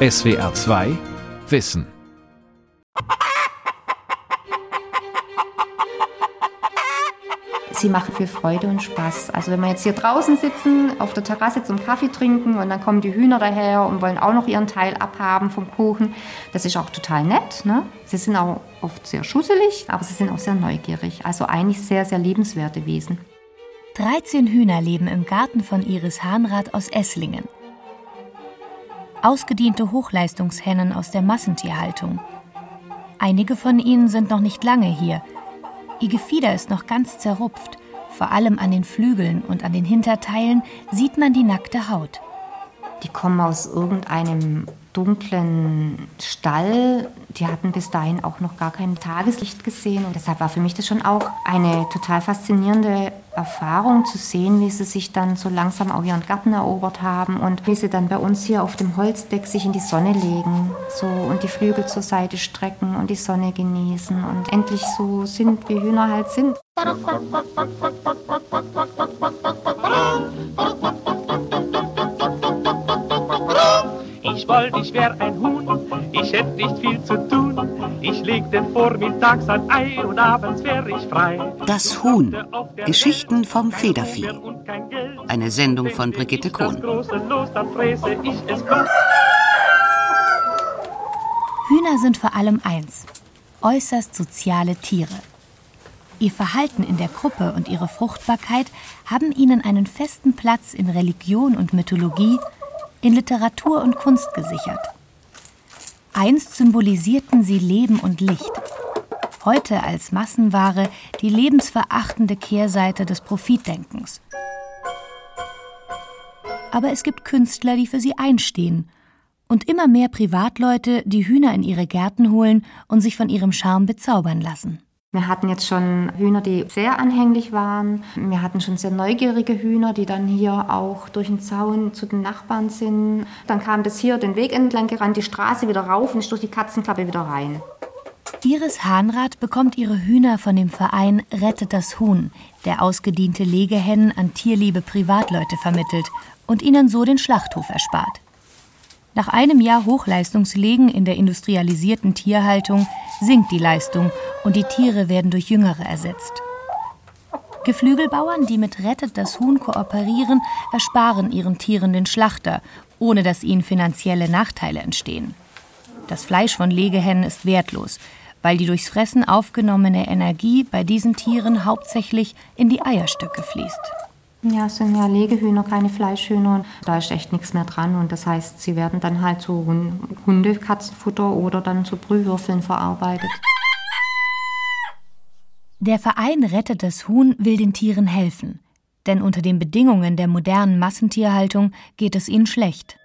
SWR 2 Wissen. Sie machen viel Freude und Spaß. Also wenn wir jetzt hier draußen sitzen, auf der Terrasse zum Kaffee trinken und dann kommen die Hühner daher und wollen auch noch ihren Teil abhaben vom Kuchen, das ist auch total nett. Ne? Sie sind auch oft sehr schusselig, aber sie sind auch sehr neugierig. Also eigentlich sehr, sehr lebenswerte Wesen. 13 Hühner leben im Garten von Iris Hahnrath aus Esslingen. Ausgediente Hochleistungshennen aus der Massentierhaltung. Einige von ihnen sind noch nicht lange hier – Ihr Gefieder ist noch ganz zerrupft. Vor allem an den Flügeln und an den Hinterteilen sieht man die nackte Haut. Die kommen aus irgendeinem dunklen Stall. Die hatten bis dahin auch noch gar kein Tageslicht gesehen. Und deshalb war für mich das schon auch eine total faszinierende Erfahrung zu sehen, wie sie sich dann so langsam auch ihren Garten erobert haben und wie sie dann bei uns hier auf dem Holzdeck sich in die Sonne legen so und die Flügel zur Seite strecken und die Sonne genießen und endlich so sind, wie Hühner halt sind. Ich wollte, ich wär ein Huhn, ich hätte nicht viel zu tun. Ich legte vormittags ein Ei und abends wär ich frei. Das Huhn. Geschichten vom Federvieh. Eine Sendung von Brigitte Kohn. Hühner sind vor allem eins: äußerst soziale Tiere. Ihr Verhalten in der Gruppe und ihre Fruchtbarkeit haben ihnen einen festen Platz in Religion und Mythologie, in Literatur und Kunst gesichert. Einst symbolisierten sie Leben und Licht. Heute als Massenware die lebensverachtende Kehrseite des Profitdenkens. Aber es gibt Künstler, die für sie einstehen. Und immer mehr Privatleute, die Hühner in ihre Gärten holen und sich von ihrem Charme bezaubern lassen. Wir hatten jetzt schon Hühner, die sehr anhänglich waren. Wir hatten schon sehr neugierige Hühner, die dann hier auch durch den Zaun zu den Nachbarn sind. Dann kam das hier den Weg entlang gerannt, die Straße wieder rauf und ist durch die Katzenklappe wieder rein. Iris Hahnrath bekommt ihre Hühner von dem Verein Rettet das Huhn, der ausgediente Legehennen an tierliebe Privatleute vermittelt und ihnen so den Schlachthof erspart. Nach einem Jahr Hochleistungslegen in der industrialisierten Tierhaltung sinkt die Leistung und die Tiere werden durch jüngere ersetzt. Geflügelbauern, die mit Rettet das Huhn kooperieren, ersparen ihren Tieren den Schlachter, ohne dass ihnen finanzielle Nachteile entstehen. Das Fleisch von Legehennen ist wertlos, weil die durchs Fressen aufgenommene Energie bei diesen Tieren hauptsächlich in die Eierstöcke fließt. Ja, es sind ja Legehühner, keine Fleischhühner. Da ist echt nichts mehr dran. Und das heißt, sie werden dann halt zu Hunde, Katzenfutter oder dann zu Brühwürfeln verarbeitet. Der Verein Rettet das Huhn will den Tieren helfen. Denn unter den Bedingungen der modernen Massentierhaltung geht es ihnen schlecht.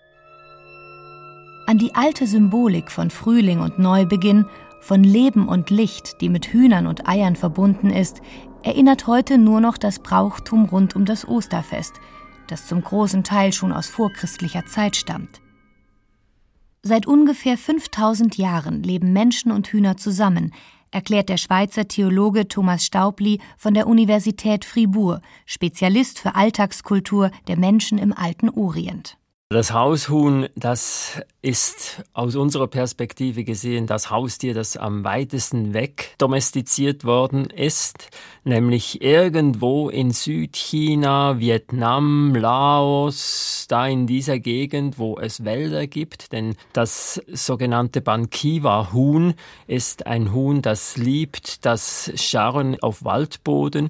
An die alte Symbolik von Frühling und Neubeginn, von Leben und Licht, die mit Hühnern und Eiern verbunden ist, erinnert heute nur noch das Brauchtum rund um das Osterfest, das zum großen Teil schon aus vorchristlicher Zeit stammt. Seit ungefähr 5000 Jahren leben Menschen und Hühner zusammen, erklärt der Schweizer Theologe Thomas Staubli von der Universität Fribourg, Spezialist für Alltagskultur der Menschen im alten Orient. Das Haushuhn, das ist aus unserer Perspektive gesehen das Haustier, das am weitesten weg domestiziert worden ist, nämlich irgendwo in Südchina, Vietnam, Laos, da in dieser Gegend, wo es Wälder gibt, denn das sogenannte Bankiwa-Huhn ist ein Huhn, das liebt das Scharren auf Waldboden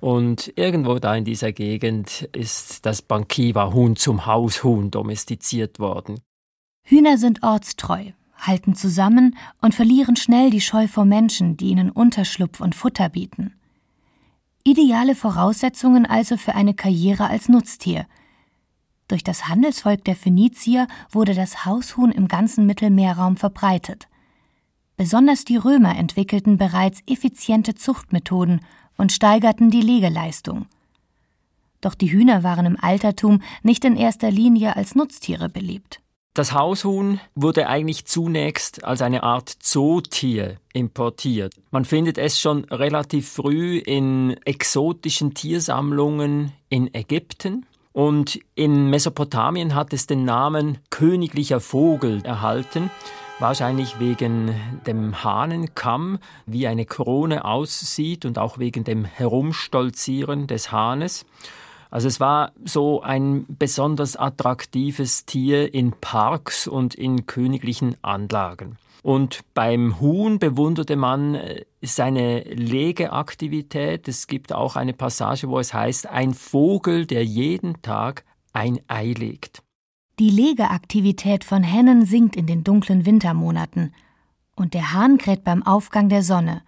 und irgendwo da in dieser Gegend ist das Bankiwa-Huhn zum Haushuhn domestiziert worden. Hühner sind ortstreu, halten zusammen und verlieren schnell die Scheu vor Menschen, die ihnen Unterschlupf und Futter bieten. Ideale Voraussetzungen also für eine Karriere als Nutztier. Durch das Handelsvolk der Phönizier wurde das Haushuhn im ganzen Mittelmeerraum verbreitet. Besonders die Römer entwickelten bereits effiziente Zuchtmethoden und steigerten die Legeleistung. Doch die Hühner waren im Altertum nicht in erster Linie als Nutztiere beliebt. Das Haushuhn wurde eigentlich zunächst als eine Art Zootier importiert. Man findet es schon relativ früh in exotischen Tiersammlungen in Ägypten Und in Mesopotamien hat es den Namen königlicher Vogel erhalten, wahrscheinlich wegen dem Hahnenkamm, wie eine Krone aussieht und auch wegen dem Herumstolzieren des Hahnes. Also es war so ein besonders attraktives Tier in Parks und in königlichen Anlagen. Und beim Huhn bewunderte man äh, seine Legeaktivität. Es gibt auch eine Passage, wo es heißt, ein Vogel, der jeden Tag ein Ei legt. Die Legeaktivität von Hennen sinkt in den dunklen Wintermonaten und der Hahn kräht beim Aufgang der Sonne.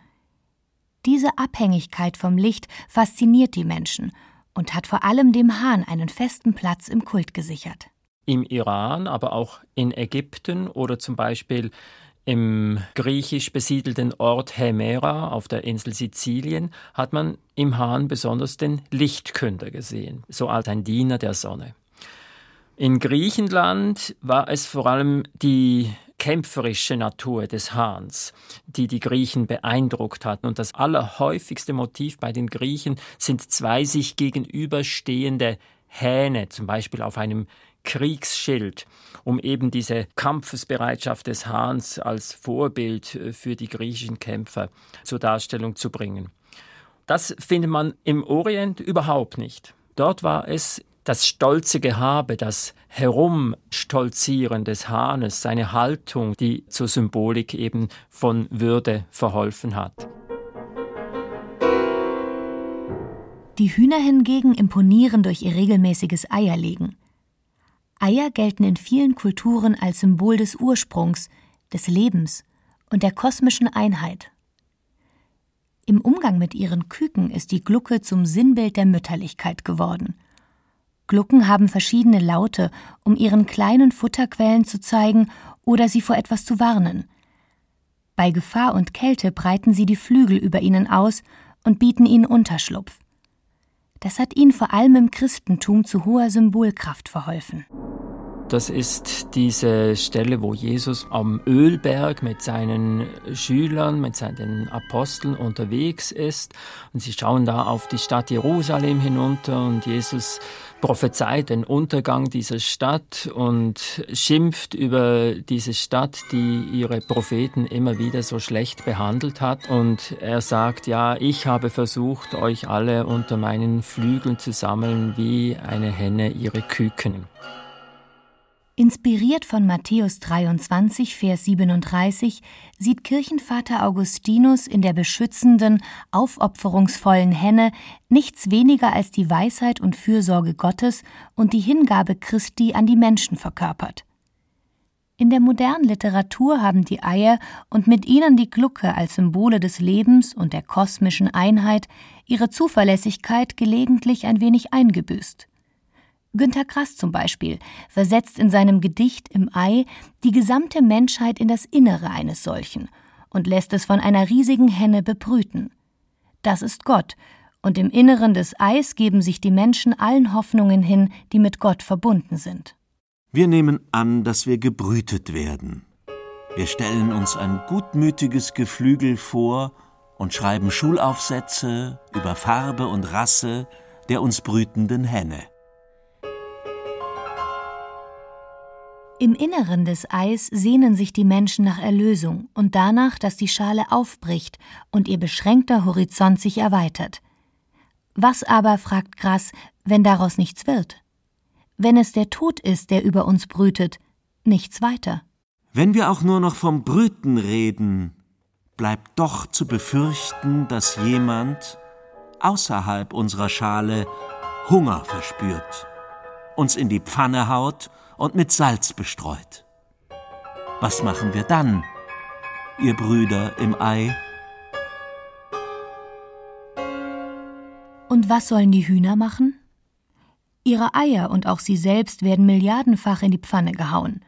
Diese Abhängigkeit vom Licht fasziniert die Menschen und hat vor allem dem Hahn einen festen Platz im Kult gesichert. Im Iran, aber auch in Ägypten oder zum Beispiel im griechisch besiedelten Ort Hemera auf der Insel Sizilien hat man im Hahn besonders den Lichtkünder gesehen, so als ein Diener der Sonne. In Griechenland war es vor allem die kämpferische Natur des Hahns, die die Griechen beeindruckt hat. Und das allerhäufigste Motiv bei den Griechen sind zwei sich gegenüberstehende Hähne, zum Beispiel auf einem Kriegsschild, um eben diese Kampfesbereitschaft des Hahns als Vorbild äh, für die griechischen Kämpfer zur Darstellung zu bringen. Das findet man im Orient überhaupt nicht. Dort war es das stolze Gehabe, das Herumstolzieren des Hahnes, seine Haltung, die zur Symbolik eben von Würde verholfen hat. Die Hühner hingegen imponieren durch ihr regelmäßiges Eierlegen. Eier gelten in vielen Kulturen als Symbol des Ursprungs, des Lebens und der kosmischen Einheit. Im Umgang mit ihren Küken ist die Glucke zum Sinnbild der Mütterlichkeit geworden. Glucken haben verschiedene Laute, um ihren kleinen Futterquellen zu zeigen oder sie vor etwas zu warnen. Bei Gefahr und Kälte breiten sie die Flügel über ihnen aus und bieten ihnen Unterschlupf. Das hat ihnen vor allem im Christentum zu hoher Symbolkraft verholfen. Das ist diese Stelle, wo Jesus am Ölberg mit seinen Schülern, mit seinen Aposteln unterwegs ist. Und sie schauen da auf die Stadt Jerusalem hinunter und Jesus prophezeit den Untergang dieser Stadt und schimpft über diese Stadt, die ihre Propheten immer wieder so schlecht behandelt hat. Und er sagt, ja, ich habe versucht, euch alle unter meinen Flügeln zu sammeln, wie eine Henne ihre Küken. Inspiriert von Matthäus 23, Vers 37 sieht Kirchenvater Augustinus in der beschützenden, aufopferungsvollen Henne nichts weniger als die Weisheit und Fürsorge Gottes und die Hingabe Christi an die Menschen verkörpert. In der modernen Literatur haben die Eier und mit ihnen die Glucke als Symbole des Lebens und der kosmischen Einheit ihre Zuverlässigkeit gelegentlich ein wenig eingebüßt. Günter Grass zum Beispiel versetzt in seinem Gedicht Im Ei die gesamte Menschheit in das Innere eines solchen und lässt es von einer riesigen Henne bebrüten. Das ist Gott, und im Inneren des Eis geben sich die Menschen allen Hoffnungen hin, die mit Gott verbunden sind. Wir nehmen an, dass wir gebrütet werden. Wir stellen uns ein gutmütiges Geflügel vor und schreiben Schulaufsätze über Farbe und Rasse der uns brütenden Henne. Im Inneren des Eis sehnen sich die Menschen nach Erlösung und danach, dass die Schale aufbricht und ihr beschränkter Horizont sich erweitert. Was aber, fragt Grass, wenn daraus nichts wird? Wenn es der Tod ist, der über uns brütet, nichts weiter. Wenn wir auch nur noch vom Brüten reden, bleibt doch zu befürchten, dass jemand außerhalb unserer Schale Hunger verspürt, uns in die Pfanne haut und mit Salz bestreut. Was machen wir dann, ihr Brüder im Ei? Und was sollen die Hühner machen? Ihre Eier und auch sie selbst werden milliardenfach in die Pfanne gehauen.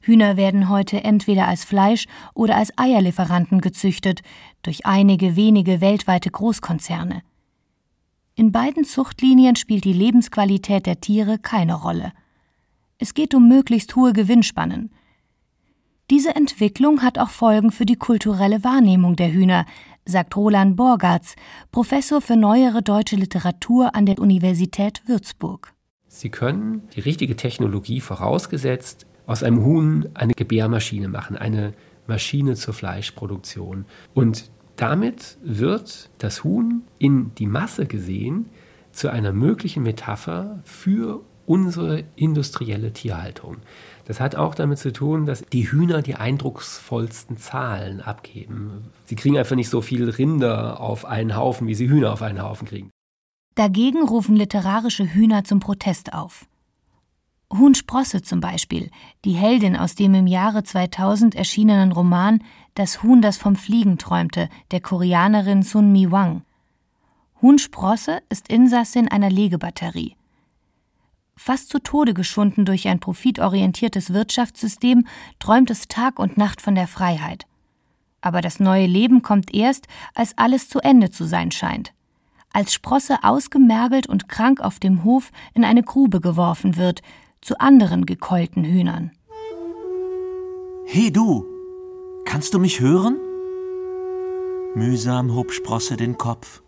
Hühner werden heute entweder als Fleisch oder als Eierlieferanten gezüchtet durch einige wenige weltweite Großkonzerne. In beiden Zuchtlinien spielt die Lebensqualität der Tiere keine Rolle. Es geht um möglichst hohe Gewinnspannen. Diese Entwicklung hat auch Folgen für die kulturelle Wahrnehmung der Hühner, sagt Roland Borgatz, Professor für neuere deutsche Literatur an der Universität Würzburg. Sie können die richtige Technologie vorausgesetzt aus einem Huhn eine Gebärmaschine machen, eine Maschine zur Fleischproduktion. Und damit wird das Huhn in die Masse gesehen zu einer möglichen Metapher für unsere industrielle Tierhaltung. Das hat auch damit zu tun, dass die Hühner die eindrucksvollsten Zahlen abgeben. Sie kriegen einfach nicht so viel Rinder auf einen Haufen, wie sie Hühner auf einen Haufen kriegen. Dagegen rufen literarische Hühner zum Protest auf. Huhn Sprosse zum Beispiel, die Heldin aus dem im Jahre 2000 erschienenen Roman Das Huhn, das vom Fliegen träumte, der Koreanerin Sun Mi Wang. Huhn Sprosse ist Insassin einer Legebatterie. Fast zu Tode geschunden durch ein profitorientiertes Wirtschaftssystem, träumt es Tag und Nacht von der Freiheit. Aber das neue Leben kommt erst, als alles zu Ende zu sein scheint. Als Sprosse ausgemergelt und krank auf dem Hof in eine Grube geworfen wird, zu anderen gekeulten Hühnern. He du, kannst du mich hören? Mühsam hob Sprosse den Kopf.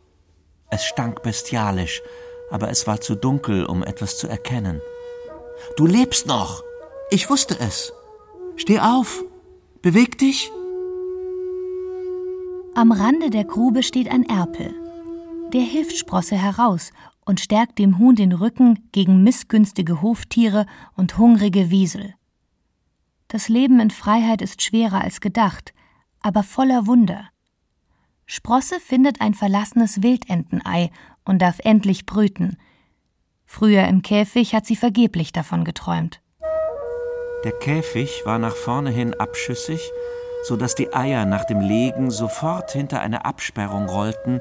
Es stank bestialisch, aber es war zu dunkel, um etwas zu erkennen. Du lebst noch. Ich wusste es. Steh auf. Beweg dich. Am Rande der Grube steht ein Erpel. Der hilft Sprosse heraus und stärkt dem Huhn den Rücken gegen missgünstige Hoftiere und hungrige Wiesel. Das Leben in Freiheit ist schwerer als gedacht, aber voller Wunder. Sprosse findet ein verlassenes Wildentenei und darf endlich brüten. Früher im Käfig hat sie vergeblich davon geträumt. Der Käfig war nach vorne hin abschüssig, so dass die Eier nach dem Legen sofort hinter eine Absperrung rollten,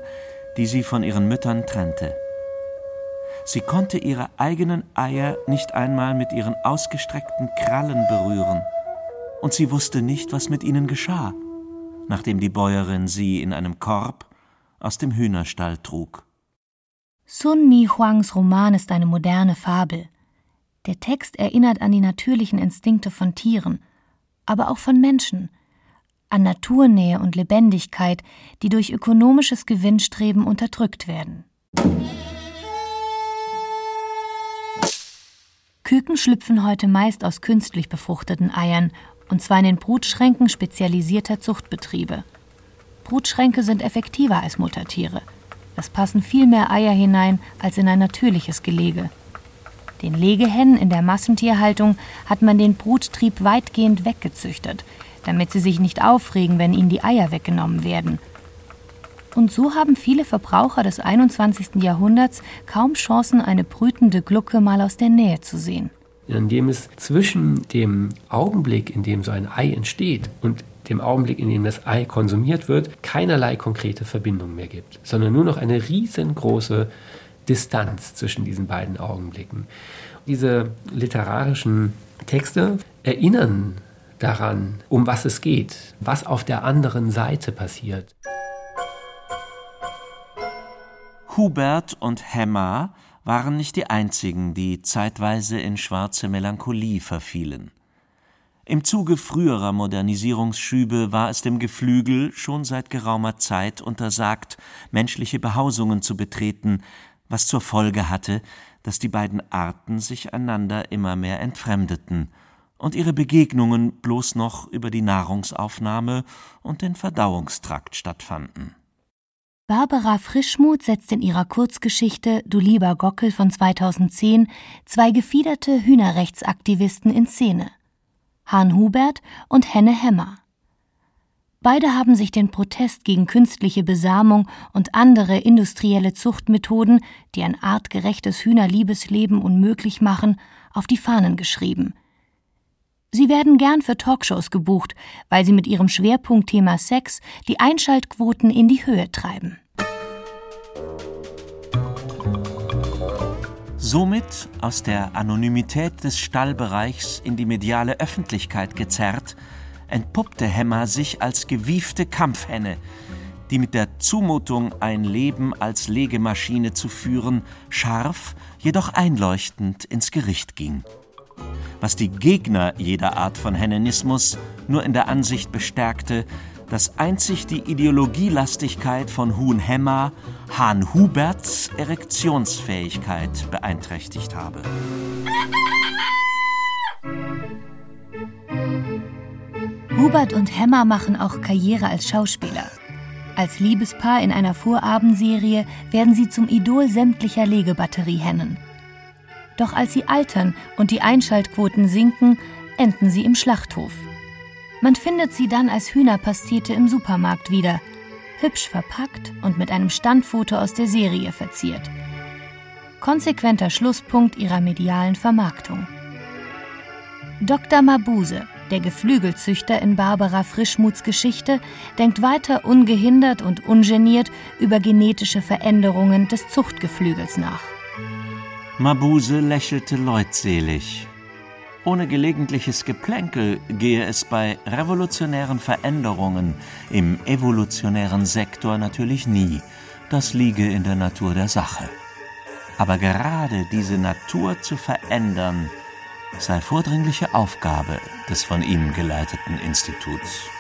die sie von ihren Müttern trennte. Sie konnte ihre eigenen Eier nicht einmal mit ihren ausgestreckten Krallen berühren, und sie wusste nicht, was mit ihnen geschah, nachdem die Bäuerin sie in einem Korb aus dem Hühnerstall trug. Sun Mi Huangs Roman ist eine moderne Fabel. Der Text erinnert an die natürlichen Instinkte von Tieren, aber auch von Menschen, an Naturnähe und Lebendigkeit, die durch ökonomisches Gewinnstreben unterdrückt werden. Küken schlüpfen heute meist aus künstlich befruchteten Eiern, und zwar in den Brutschränken spezialisierter Zuchtbetriebe. Brutschränke sind effektiver als Muttertiere. Es passen viel mehr Eier hinein als in ein natürliches Gelege. Den Legehennen in der Massentierhaltung hat man den Bruttrieb weitgehend weggezüchtet, damit sie sich nicht aufregen, wenn ihnen die Eier weggenommen werden – und so haben viele Verbraucher des 21. Jahrhunderts kaum Chancen, eine brütende Glucke mal aus der Nähe zu sehen. In dem es zwischen dem Augenblick, in dem so ein Ei entsteht, und dem Augenblick, in dem das Ei konsumiert wird, keinerlei konkrete Verbindung mehr gibt, sondern nur noch eine riesengroße Distanz zwischen diesen beiden Augenblicken. Diese literarischen Texte erinnern daran, um was es geht, was auf der anderen Seite passiert. Hubert und Hemma waren nicht die einzigen, die zeitweise in schwarze Melancholie verfielen. Im Zuge früherer Modernisierungsschübe war es dem Geflügel schon seit geraumer Zeit untersagt, menschliche Behausungen zu betreten, was zur Folge hatte, dass die beiden Arten sich einander immer mehr entfremdeten und ihre Begegnungen bloß noch über die Nahrungsaufnahme und den Verdauungstrakt stattfanden. Barbara Frischmuth setzt in ihrer Kurzgeschichte Du lieber Gockel von 2010 zwei gefiederte Hühnerrechtsaktivisten in Szene. Hahn Hubert und Henne Hemmer. Beide haben sich den Protest gegen künstliche Besamung und andere industrielle Zuchtmethoden, die ein artgerechtes Hühnerliebesleben unmöglich machen, auf die Fahnen geschrieben – Sie werden gern für Talkshows gebucht, weil sie mit ihrem Schwerpunktthema Sex die Einschaltquoten in die Höhe treiben. Somit aus der Anonymität des Stallbereichs in die mediale Öffentlichkeit gezerrt, entpuppte Hemmer sich als gewiefte Kampfhenne, die mit der Zumutung, ein Leben als Legemaschine zu führen, scharf, jedoch einleuchtend ins Gericht ging was die Gegner jeder Art von Hennenismus nur in der Ansicht bestärkte, dass einzig die Ideologielastigkeit von Huhn Hemmer Hahn Huberts Erektionsfähigkeit beeinträchtigt habe. Hubert und Hemmer machen auch Karriere als Schauspieler. Als Liebespaar in einer Vorabendserie werden sie zum Idol sämtlicher Legebatteriehennen. Doch als sie altern und die Einschaltquoten sinken, enden sie im Schlachthof. Man findet sie dann als Hühnerpastete im Supermarkt wieder, hübsch verpackt und mit einem Standfoto aus der Serie verziert. Konsequenter Schlusspunkt ihrer medialen Vermarktung. Dr. Mabuse, der Geflügelzüchter in Barbara Frischmuths Geschichte, denkt weiter ungehindert und ungeniert über genetische Veränderungen des Zuchtgeflügels nach. Mabuse lächelte leutselig. Ohne gelegentliches Geplänkel gehe es bei revolutionären Veränderungen im evolutionären Sektor natürlich nie. Das liege in der Natur der Sache. Aber gerade diese Natur zu verändern, sei vordringliche Aufgabe des von ihm geleiteten Instituts.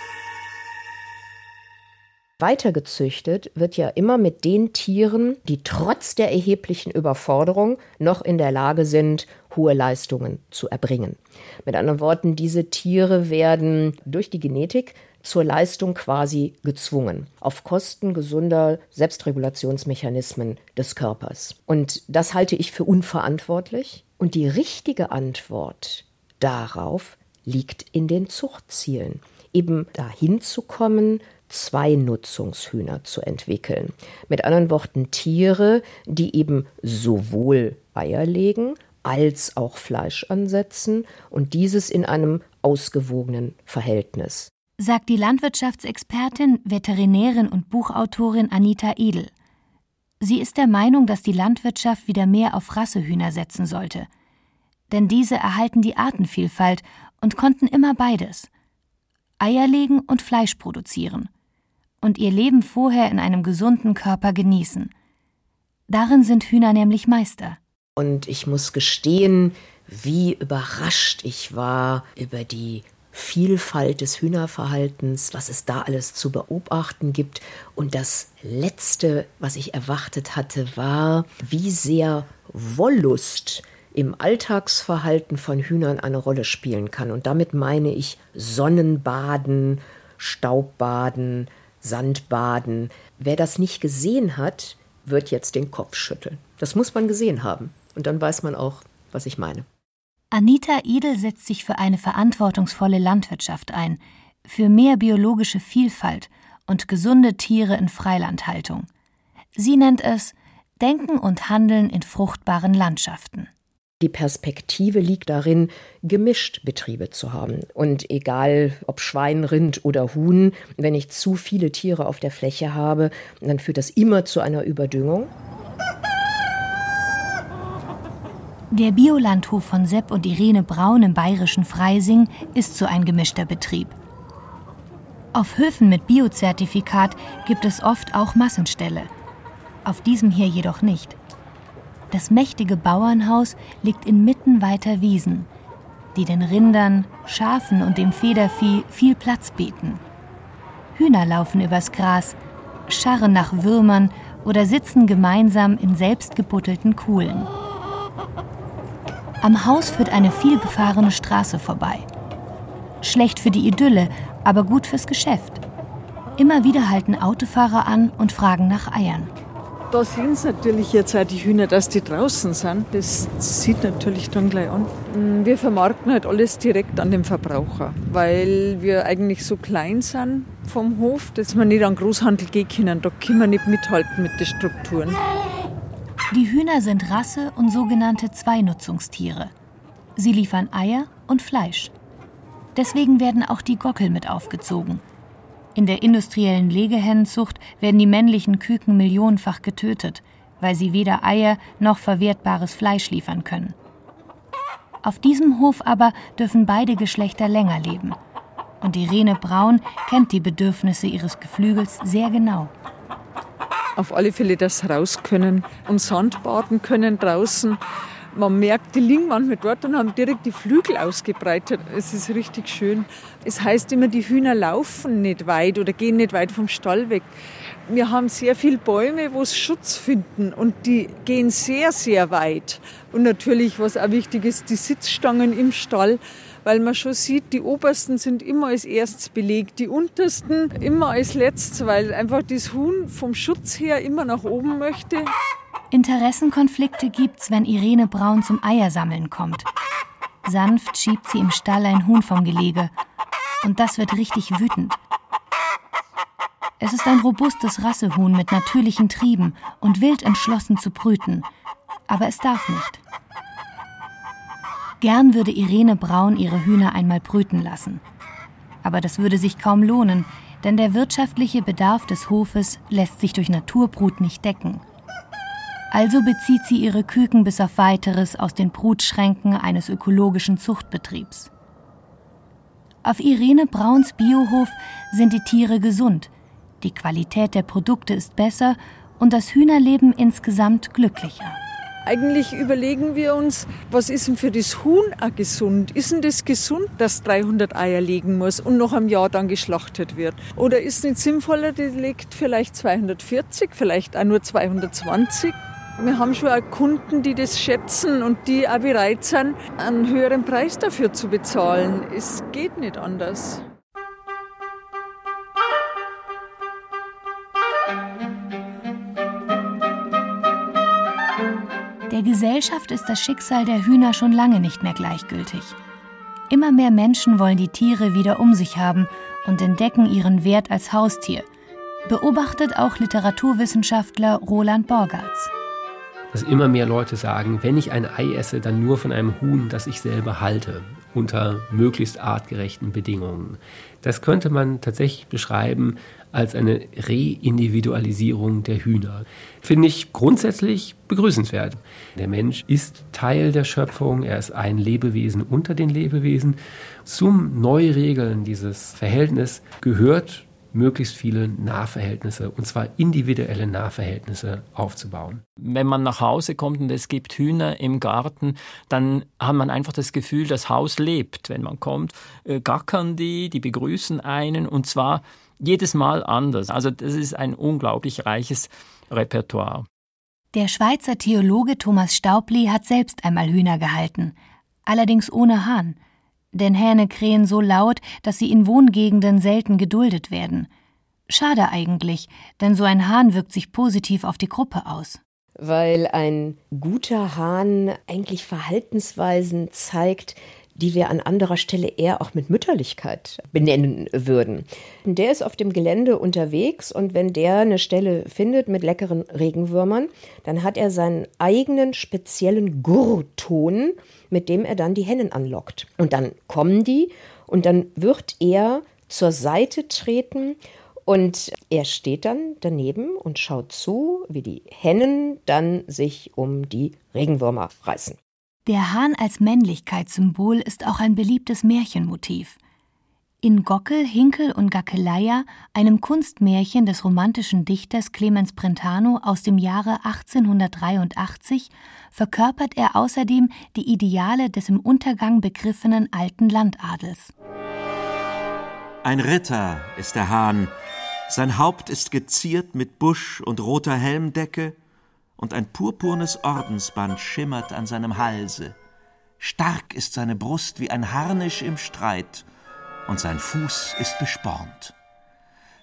Weitergezüchtet wird ja immer mit den Tieren, die trotz der erheblichen Überforderung noch in der Lage sind, hohe Leistungen zu erbringen. Mit anderen Worten, diese Tiere werden durch die Genetik zur Leistung quasi gezwungen, auf Kosten gesunder Selbstregulationsmechanismen des Körpers. Und das halte ich für unverantwortlich. Und die richtige Antwort darauf liegt in den Zuchtzielen. Eben dahin zu kommen, zwei Nutzungshühner zu entwickeln. Mit anderen Worten Tiere, die eben sowohl Eier legen als auch Fleisch ansetzen und dieses in einem ausgewogenen Verhältnis. Sagt die Landwirtschaftsexpertin, Veterinärin und Buchautorin Anita Edel. Sie ist der Meinung, dass die Landwirtschaft wieder mehr auf Rassehühner setzen sollte. Denn diese erhalten die Artenvielfalt und konnten immer beides. Eier legen und Fleisch produzieren und ihr Leben vorher in einem gesunden Körper genießen. Darin sind Hühner nämlich Meister. Und ich muss gestehen, wie überrascht ich war über die Vielfalt des Hühnerverhaltens, was es da alles zu beobachten gibt. Und das Letzte, was ich erwartet hatte, war, wie sehr Wollust im Alltagsverhalten von Hühnern eine Rolle spielen kann. Und damit meine ich Sonnenbaden, Staubbaden, Sandbaden. Wer das nicht gesehen hat, wird jetzt den Kopf schütteln. Das muss man gesehen haben. Und dann weiß man auch, was ich meine. Anita Idel setzt sich für eine verantwortungsvolle Landwirtschaft ein, für mehr biologische Vielfalt und gesunde Tiere in Freilandhaltung. Sie nennt es Denken und Handeln in fruchtbaren Landschaften. Die Perspektive liegt darin, gemischt Betriebe zu haben. Und egal ob Schwein, Rind oder Huhn, wenn ich zu viele Tiere auf der Fläche habe, dann führt das immer zu einer Überdüngung. Der Biolandhof von Sepp und Irene Braun im bayerischen Freising ist so ein gemischter Betrieb. Auf Höfen mit Biozertifikat gibt es oft auch Massenställe. Auf diesem hier jedoch nicht. Das mächtige Bauernhaus liegt inmitten weiter Wiesen, die den Rindern, Schafen und dem Federvieh viel Platz bieten. Hühner laufen übers Gras, scharren nach Würmern oder sitzen gemeinsam in selbstgebuttelten Kuhlen. Am Haus führt eine vielbefahrene Straße vorbei. Schlecht für die Idylle, aber gut fürs Geschäft. Immer wieder halten Autofahrer an und fragen nach Eiern. Da sehen Sie natürlich jetzt auch die Hühner, dass die draußen sind. Das sieht natürlich dann gleich an. Mm, wir vermarkten halt alles direkt an den Verbraucher, weil wir eigentlich so klein sind vom Hof, dass wir nicht an Großhandel gehen können. Da können wir nicht mithalten mit den Strukturen. Die Hühner sind Rasse und sogenannte Zweinutzungstiere. Sie liefern Eier und Fleisch. Deswegen werden auch die Gockel mit aufgezogen – in der industriellen Legehennenzucht werden die männlichen Küken millionenfach getötet, weil sie weder Eier noch verwertbares Fleisch liefern können. Auf diesem Hof aber dürfen beide Geschlechter länger leben. Und Irene Braun kennt die Bedürfnisse ihres Geflügels sehr genau. Auf alle Fälle das raus können und Sand baden können draußen Man merkt, die liegen manchmal dort und haben direkt die Flügel ausgebreitet. Es ist richtig schön. Es heißt immer, die Hühner laufen nicht weit oder gehen nicht weit vom Stall weg. Wir haben sehr viele Bäume, wo es Schutz finden und die gehen sehr, sehr weit. Und natürlich, was auch wichtig ist, die Sitzstangen im Stall weil man schon sieht, die obersten sind immer als erstes belegt, die untersten immer als letztes, weil einfach das Huhn vom Schutz her immer nach oben möchte. Interessenkonflikte gibt's, wenn Irene Braun zum Eiersammeln kommt. Sanft schiebt sie im Stall ein Huhn vom Gelege. Und das wird richtig wütend. Es ist ein robustes Rassehuhn mit natürlichen Trieben und wild entschlossen zu brüten. Aber es darf nicht. Gern würde Irene Braun ihre Hühner einmal brüten lassen. Aber das würde sich kaum lohnen, denn der wirtschaftliche Bedarf des Hofes lässt sich durch Naturbrut nicht decken. Also bezieht sie ihre Küken bis auf weiteres aus den Brutschränken eines ökologischen Zuchtbetriebs. Auf Irene Brauns Biohof sind die Tiere gesund, die Qualität der Produkte ist besser und das Hühnerleben insgesamt glücklicher. Eigentlich überlegen wir uns, was ist denn für das Huhn gesund? Ist denn das gesund, dass 300 Eier legen muss und noch am Jahr dann geschlachtet wird? Oder ist es nicht sinnvoller, die legt vielleicht 240, vielleicht auch nur 220? Wir haben schon auch Kunden, die das schätzen und die auch bereit sind, einen höheren Preis dafür zu bezahlen. Es geht nicht anders. Der Gesellschaft ist das Schicksal der Hühner schon lange nicht mehr gleichgültig. Immer mehr Menschen wollen die Tiere wieder um sich haben und entdecken ihren Wert als Haustier, beobachtet auch Literaturwissenschaftler Roland Borgartz. Dass immer mehr Leute sagen, wenn ich ein Ei esse, dann nur von einem Huhn, das ich selber halte, unter möglichst artgerechten Bedingungen. Das könnte man tatsächlich beschreiben als eine Reindividualisierung der Hühner. Finde ich grundsätzlich begrüßenswert. Der Mensch ist Teil der Schöpfung, er ist ein Lebewesen unter den Lebewesen. Zum Neuregeln dieses Verhältnisses gehört möglichst viele Nahverhältnisse, und zwar individuelle Nahverhältnisse aufzubauen. Wenn man nach Hause kommt und es gibt Hühner im Garten, dann hat man einfach das Gefühl, das Haus lebt. Wenn man kommt, äh, gackern die, die begrüßen einen und zwar jedes Mal anders. Also das ist ein unglaublich reiches Repertoire. Der Schweizer Theologe Thomas Staubli hat selbst einmal Hühner gehalten, allerdings ohne Hahn. Denn Hähne krähen so laut, dass sie in Wohngegenden selten geduldet werden. Schade eigentlich, denn so ein Hahn wirkt sich positiv auf die Gruppe aus. Weil ein guter Hahn eigentlich Verhaltensweisen zeigt, die wir an anderer Stelle eher auch mit Mütterlichkeit benennen würden. Der ist auf dem Gelände unterwegs und wenn der eine Stelle findet mit leckeren Regenwürmern, dann hat er seinen eigenen speziellen Gurrton, mit dem er dann die Hennen anlockt. Und dann kommen die und dann wird er zur Seite treten und er steht dann daneben und schaut zu, wie die Hennen dann sich um die Regenwürmer reißen. Der Hahn als Männlichkeitssymbol ist auch ein beliebtes Märchenmotiv. In Gockel, Hinkel und Gackeleia, einem Kunstmärchen des romantischen Dichters Clemens Brentano aus dem Jahre 1883, verkörpert er außerdem die Ideale des im Untergang begriffenen alten Landadels. Ein Ritter ist der Hahn. Sein Haupt ist geziert mit Busch und roter Helmdecke, und ein purpurnes Ordensband schimmert an seinem Halse. Stark ist seine Brust wie ein Harnisch im Streit, und sein Fuß ist bespornt.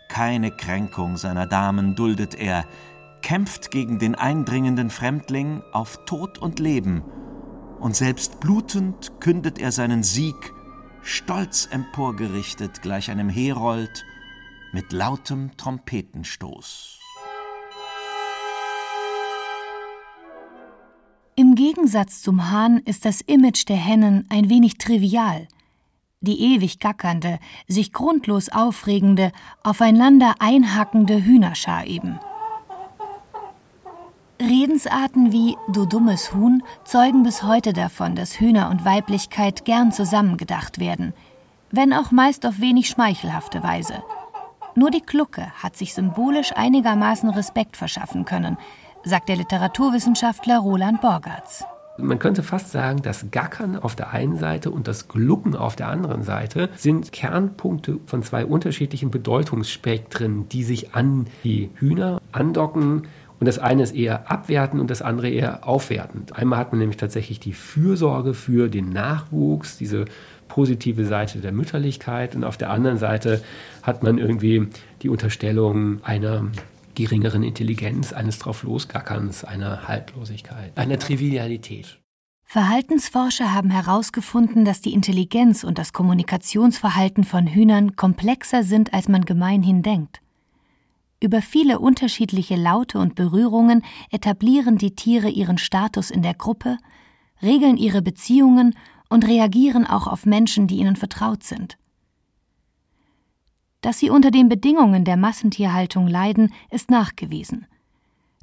Keine Kränkung seiner Damen duldet er, kämpft gegen den eindringenden Fremdling auf Tod und Leben, und selbst blutend kündet er seinen Sieg, stolz emporgerichtet gleich einem Herold mit lautem Trompetenstoß. Im Gegensatz zum Hahn ist das Image der Hennen ein wenig trivial. Die ewig gackernde, sich grundlos aufregende, aufeinander einhackende Hühnerschar eben. Redensarten wie du dummes Huhn zeugen bis heute davon, dass Hühner und Weiblichkeit gern zusammengedacht werden, wenn auch meist auf wenig schmeichelhafte Weise. Nur die Glucke hat sich symbolisch einigermaßen Respekt verschaffen können, sagt der Literaturwissenschaftler Roland Borgatz. Man könnte fast sagen, das Gackern auf der einen Seite und das Glucken auf der anderen Seite sind Kernpunkte von zwei unterschiedlichen Bedeutungsspektren, die sich an die Hühner andocken. Und das eine ist eher abwertend und das andere eher aufwertend. Einmal hat man nämlich tatsächlich die Fürsorge für den Nachwuchs, diese positive Seite der Mütterlichkeit. Und auf der anderen Seite hat man irgendwie die Unterstellung einer geringeren Intelligenz, eines Drauflosgackerns, einer Haltlosigkeit, einer Trivialität. Verhaltensforscher haben herausgefunden, dass die Intelligenz und das Kommunikationsverhalten von Hühnern komplexer sind, als man gemeinhin denkt. Über viele unterschiedliche Laute und Berührungen etablieren die Tiere ihren Status in der Gruppe, regeln ihre Beziehungen und reagieren auch auf Menschen, die ihnen vertraut sind. Dass sie unter den Bedingungen der Massentierhaltung leiden, ist nachgewiesen.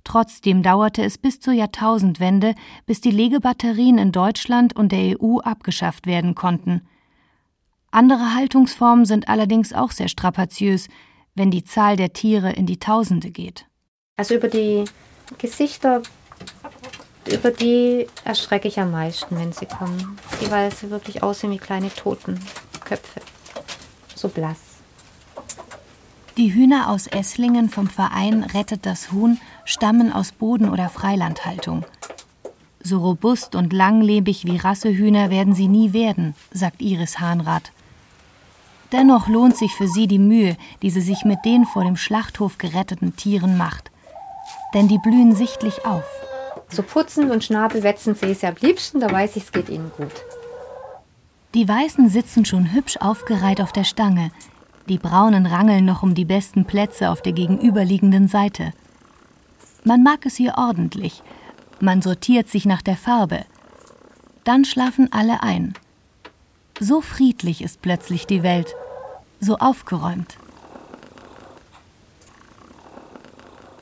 Trotzdem dauerte es bis zur Jahrtausendwende, bis die Legebatterien in Deutschland und der EU abgeschafft werden konnten. Andere Haltungsformen sind allerdings auch sehr strapaziös, wenn die Zahl der Tiere in die Tausende geht. Also über die Gesichter, über die erschrecke ich am meisten, wenn sie kommen. Die, weil sie wirklich aussehen wie kleine Totenköpfe. So blass. Die Hühner aus Esslingen vom Verein Rettet das Huhn stammen aus Boden- oder Freilandhaltung. So robust und langlebig wie Rassehühner werden sie nie werden, sagt Iris Hahnrad. Dennoch lohnt sich für sie die Mühe, die sie sich mit den vor dem Schlachthof geretteten Tieren macht. Denn die blühen sichtlich auf. So putzen und Schnabelwetzen sehe ich am liebsten, da weiß ich, es geht ihnen gut. Die Weißen sitzen schon hübsch aufgereiht auf der Stange, die Braunen rangeln noch um die besten Plätze auf der gegenüberliegenden Seite. Man mag es hier ordentlich. Man sortiert sich nach der Farbe. Dann schlafen alle ein. So friedlich ist plötzlich die Welt, so aufgeräumt.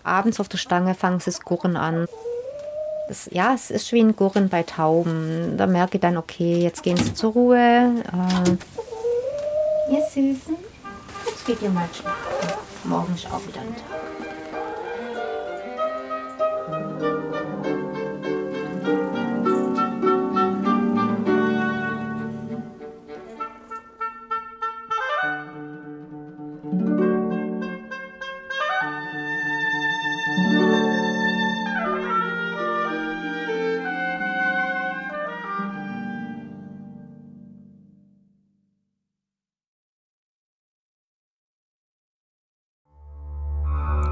Abends auf der Stange fangen sie das Gurren an. Das, ja, es ist wie ein Gurren bei Tauben. Da merke ich dann, okay, jetzt gehen sie zur Ruhe. Äh, ihr Süßen, geht ihr mal schlafen. Morgen ist auch wieder ein Tag.